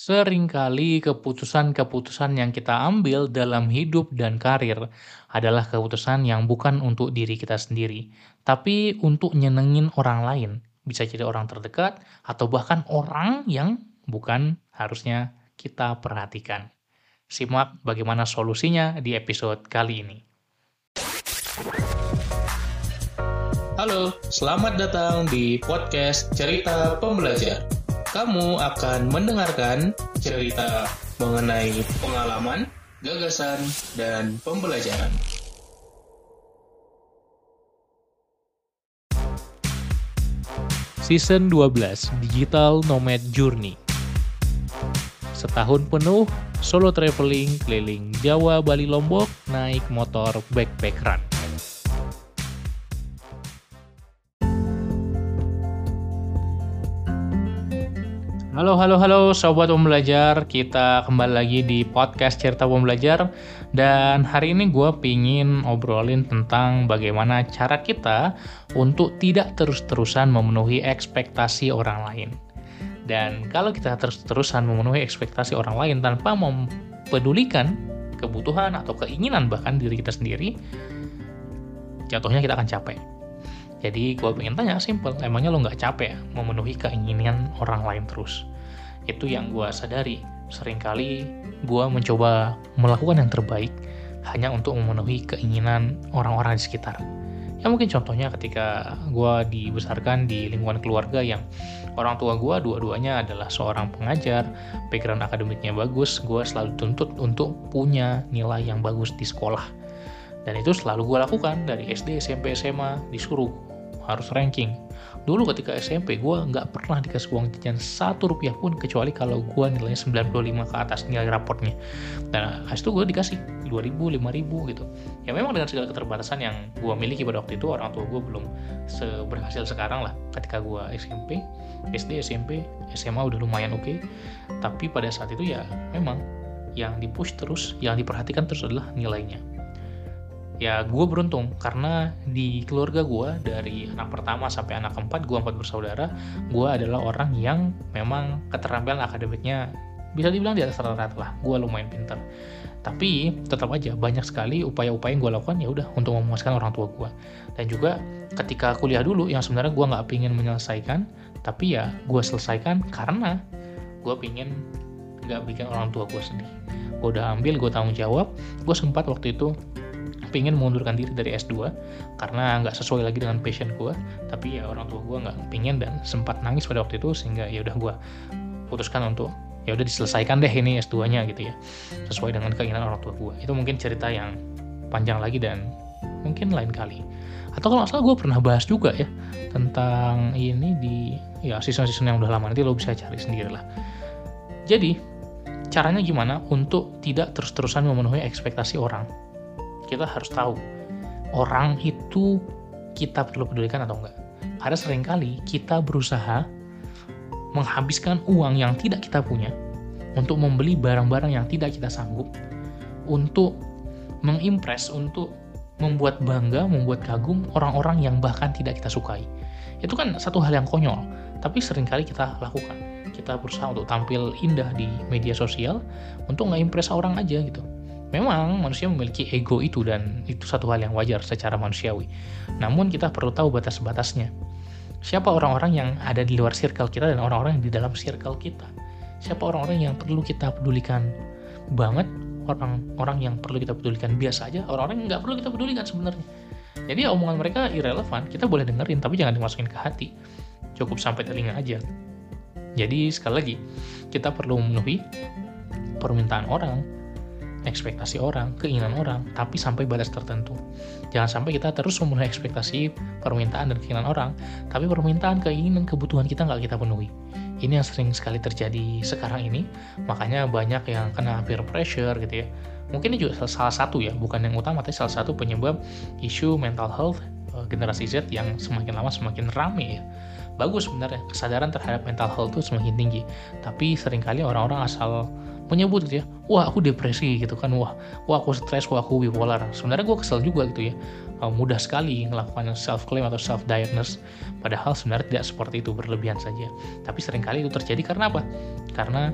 Seringkali keputusan-keputusan yang kita ambil dalam hidup dan karir adalah keputusan yang bukan untuk diri kita sendiri, tapi untuk nyenengin orang lain. Bisa jadi orang terdekat atau bahkan orang yang bukan harusnya kita perhatikan. Simak bagaimana solusinya di episode kali ini. Halo, selamat datang di podcast Cerita Pembelajar kamu akan mendengarkan cerita mengenai pengalaman, gagasan, dan pembelajaran. Season 12 Digital Nomad Journey Setahun penuh solo traveling keliling Jawa, Bali, Lombok naik motor backpack run. Halo, halo, halo Sobat Pembelajar Kita kembali lagi di podcast Cerita Pembelajar Dan hari ini gue pingin obrolin tentang bagaimana cara kita Untuk tidak terus-terusan memenuhi ekspektasi orang lain. Dan kalau kita terus-terusan memenuhi ekspektasi orang lain Tanpa mempedulikan kebutuhan atau keinginan bahkan diri kita sendiri Jatuhnya kita akan capek. Jadi gue pengen tanya simple, emangnya lo nggak capek ya memenuhi keinginan orang lain terus? Itu yang gue sadari. Seringkali gue mencoba melakukan yang terbaik hanya untuk memenuhi keinginan orang-orang di sekitar. Ya mungkin contohnya ketika gue dibesarkan di lingkungan keluarga yang orang tua gue dua-duanya adalah seorang pengajar, background akademiknya bagus, gue selalu tuntut untuk punya nilai yang bagus di sekolah. Dan itu selalu gue lakukan dari SD, SMP, SMA, disuruh harus ranking. Dulu ketika SMP gue nggak pernah dikasih uang jajan satu rupiah pun kecuali kalau gue nilainya 95 ke atas nilai raportnya. Dan habis itu gue dikasih 2000 5000 gitu. Ya memang dengan segala keterbatasan yang gue miliki pada waktu itu orang tua gue belum seberhasil sekarang lah. Ketika gue SMP SD SMP SMA udah lumayan oke. Okay. tapi pada saat itu ya memang yang dipush terus yang diperhatikan terus adalah nilainya ya gue beruntung karena di keluarga gue dari anak pertama sampai anak keempat gue empat bersaudara gue adalah orang yang memang keterampilan akademiknya bisa dibilang di atas rata-rata lah. Gue lumayan pintar tapi tetap aja banyak sekali upaya-upaya yang gue lakukan ya udah untuk memuaskan orang tua gue dan juga ketika kuliah dulu yang sebenarnya gue nggak pingin menyelesaikan tapi ya gue selesaikan karena gue pingin nggak bikin orang tua gue sedih. Gue udah ambil gue tanggung jawab. Gue sempat waktu itu pengen mengundurkan diri dari S2 karena nggak sesuai lagi dengan passion gue tapi ya orang tua gue nggak pengen dan sempat nangis pada waktu itu sehingga ya udah gue putuskan untuk ya udah diselesaikan deh ini S2-nya gitu ya sesuai dengan keinginan orang tua gue itu mungkin cerita yang panjang lagi dan mungkin lain kali. Atau kalau nggak salah gue pernah bahas juga ya tentang ini di ya season-season yang udah lama. Nanti lo bisa cari sendiri lah jadi caranya gimana untuk tidak terus-terusan memenuhi ekspektasi orang kita harus tahu orang itu kita perlu pedulikan atau enggak. Ada sering kali kita berusaha menghabiskan uang yang tidak kita punya untuk membeli barang-barang yang tidak kita sanggup, untuk mengimpress, untuk membuat bangga, membuat kagum orang-orang yang bahkan tidak kita sukai. Itu kan satu hal yang konyol, tapi sering kali kita lakukan. Kita berusaha untuk tampil indah di media sosial untuk nggak impress orang aja gitu. Memang manusia memiliki ego itu dan itu satu hal yang wajar secara manusiawi. Namun kita perlu tahu batas-batasnya. Siapa orang-orang yang ada di luar circle kita dan orang-orang yang di dalam circle kita. Siapa orang-orang yang perlu kita pedulikan banget, orang-orang yang perlu kita pedulikan biasa aja, orang-orang yang nggak perlu kita pedulikan sebenarnya. Jadi ya, omongan mereka irrelevant, kita boleh dengerin tapi jangan dimasukin ke hati. Cukup sampai telinga aja. Jadi sekali lagi, kita perlu memenuhi permintaan orang, ekspektasi orang, keinginan orang, tapi sampai batas tertentu. Jangan sampai kita terus memenuhi ekspektasi, permintaan, dan keinginan orang, tapi permintaan, keinginan, kebutuhan kita nggak kita penuhi. Ini yang sering sekali terjadi sekarang ini, makanya banyak yang kena peer pressure gitu ya. Mungkin ini juga salah satu ya, bukan yang utama, tapi salah satu penyebab isu mental health eh, generasi Z yang semakin lama semakin rame ya bagus sebenarnya kesadaran terhadap mental health itu semakin tinggi tapi sering kali orang-orang asal menyebut gitu ya. Wah aku depresi gitu kan. Wah wah aku stres wah aku bipolar. Sebenarnya gue kesel juga gitu ya. Mudah sekali melakukan self claim atau self diagnose padahal sebenarnya tidak seperti itu berlebihan saja. Tapi sering kali itu terjadi karena apa? Karena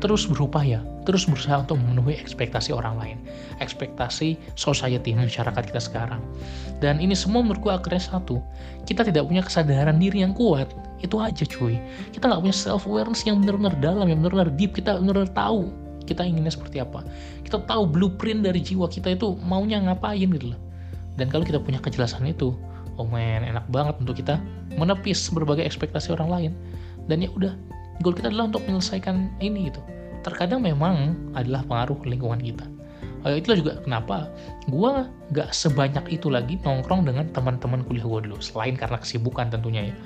terus berupaya, terus berusaha untuk memenuhi ekspektasi orang lain, ekspektasi society masyarakat kita sekarang. Dan ini semua menurut gue akhirnya satu, kita tidak punya kesadaran diri yang kuat, itu aja cuy. Kita nggak punya self awareness yang benar-benar dalam, yang benar-benar deep, kita benar-benar tahu kita inginnya seperti apa. Kita tahu blueprint dari jiwa kita itu maunya ngapain gitu loh. Dan kalau kita punya kejelasan itu, oh man, enak banget untuk kita menepis berbagai ekspektasi orang lain. Dan ya udah, goal kita adalah untuk menyelesaikan ini gitu. Terkadang memang adalah pengaruh lingkungan kita. Uh, itulah juga kenapa gue gak sebanyak itu lagi nongkrong dengan teman-teman kuliah gue dulu selain karena kesibukan tentunya ya.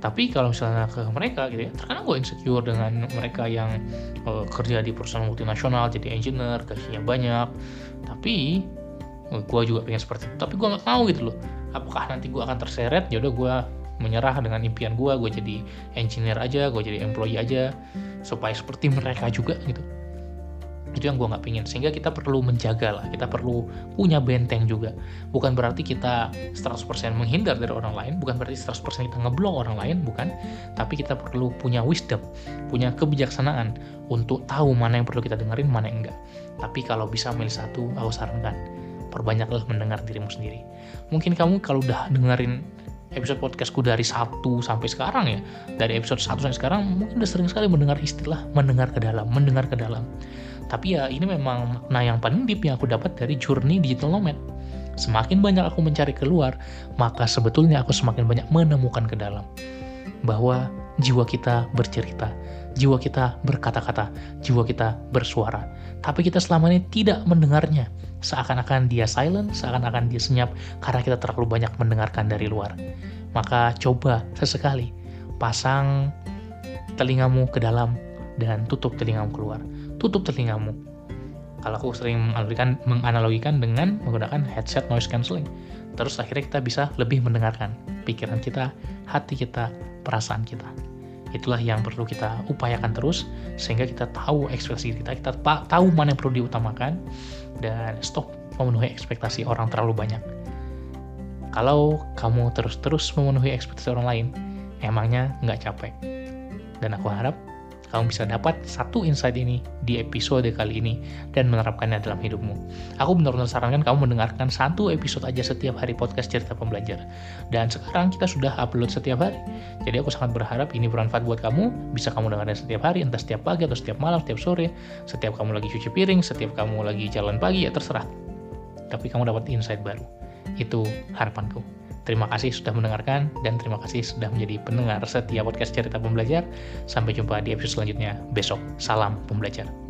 Tapi kalau misalnya ke mereka gitu ya terkadang gue insecure dengan mereka yang uh, kerja di perusahaan multinasional jadi engineer gajinya banyak. Tapi uh, gue juga pengen seperti itu tapi gue nggak mau gitu loh. Apakah nanti gue akan terseret? Ya udah gue menyerah dengan impian gue gue jadi engineer aja gue jadi employee aja supaya seperti mereka juga gitu. Itu yang gue nggak pingin. Sehingga kita perlu menjaga lah kita perlu punya benteng juga. Bukan berarti kita 100% menghindar dari orang lain bukan berarti 100% kita ngeblok orang lain bukan. Tapi kita perlu punya wisdom punya kebijaksanaan untuk tahu mana yang perlu kita dengerin mana yang enggak. Tapi kalau bisa milih satu aku sarankan perbanyaklah mendengar dirimu sendiri. Mungkin kamu kalau udah dengerin episode podcastku dari satu sampai sekarang ya. Dari episode 1 sampai sekarang mungkin udah sering sekali mendengar istilah mendengar ke dalam mendengar ke dalam. Tapi ya ini memang makna yang paling deep yang aku dapat dari journey digital nomad. Semakin banyak aku mencari keluar maka sebetulnya aku semakin banyak menemukan ke dalam. Bahwa jiwa kita bercerita jiwa kita berkata-kata jiwa kita bersuara tapi kita selama ini tidak mendengarnya seakan-akan dia silent, seakan-akan dia senyap karena kita terlalu banyak mendengarkan dari luar. Maka coba sesekali pasang telingamu ke dalam dan tutup telingamu keluar. Tutup telingamu. Kalau aku sering menganalogikan, menganalogikan dengan menggunakan headset noise cancelling. Terus akhirnya kita bisa lebih mendengarkan pikiran kita, hati kita, perasaan kita. Itulah yang perlu kita upayakan terus sehingga kita tahu ekspresi kita, kita tahu mana yang perlu diutamakan dan stop memenuhi ekspektasi orang terlalu banyak. Kalau kamu terus-terus memenuhi ekspektasi orang lain, emangnya nggak capek. Dan aku harap kamu bisa dapat satu insight ini di episode kali ini dan menerapkannya dalam hidupmu. Aku benar-benar sarankan kamu mendengarkan satu episode aja setiap hari podcast cerita pembelajar. Dan sekarang kita sudah upload setiap hari. Jadi aku sangat berharap ini bermanfaat buat kamu. Bisa kamu dengarkan setiap hari, entah setiap pagi atau setiap malam, setiap sore, setiap kamu lagi cuci piring, setiap kamu lagi jalan pagi, ya terserah. Tapi kamu dapat insight baru. Itu harapanku. Terima kasih sudah mendengarkan dan terima kasih sudah menjadi pendengar setiap podcast cerita pembelajar. Sampai jumpa di episode selanjutnya besok. Salam pembelajar.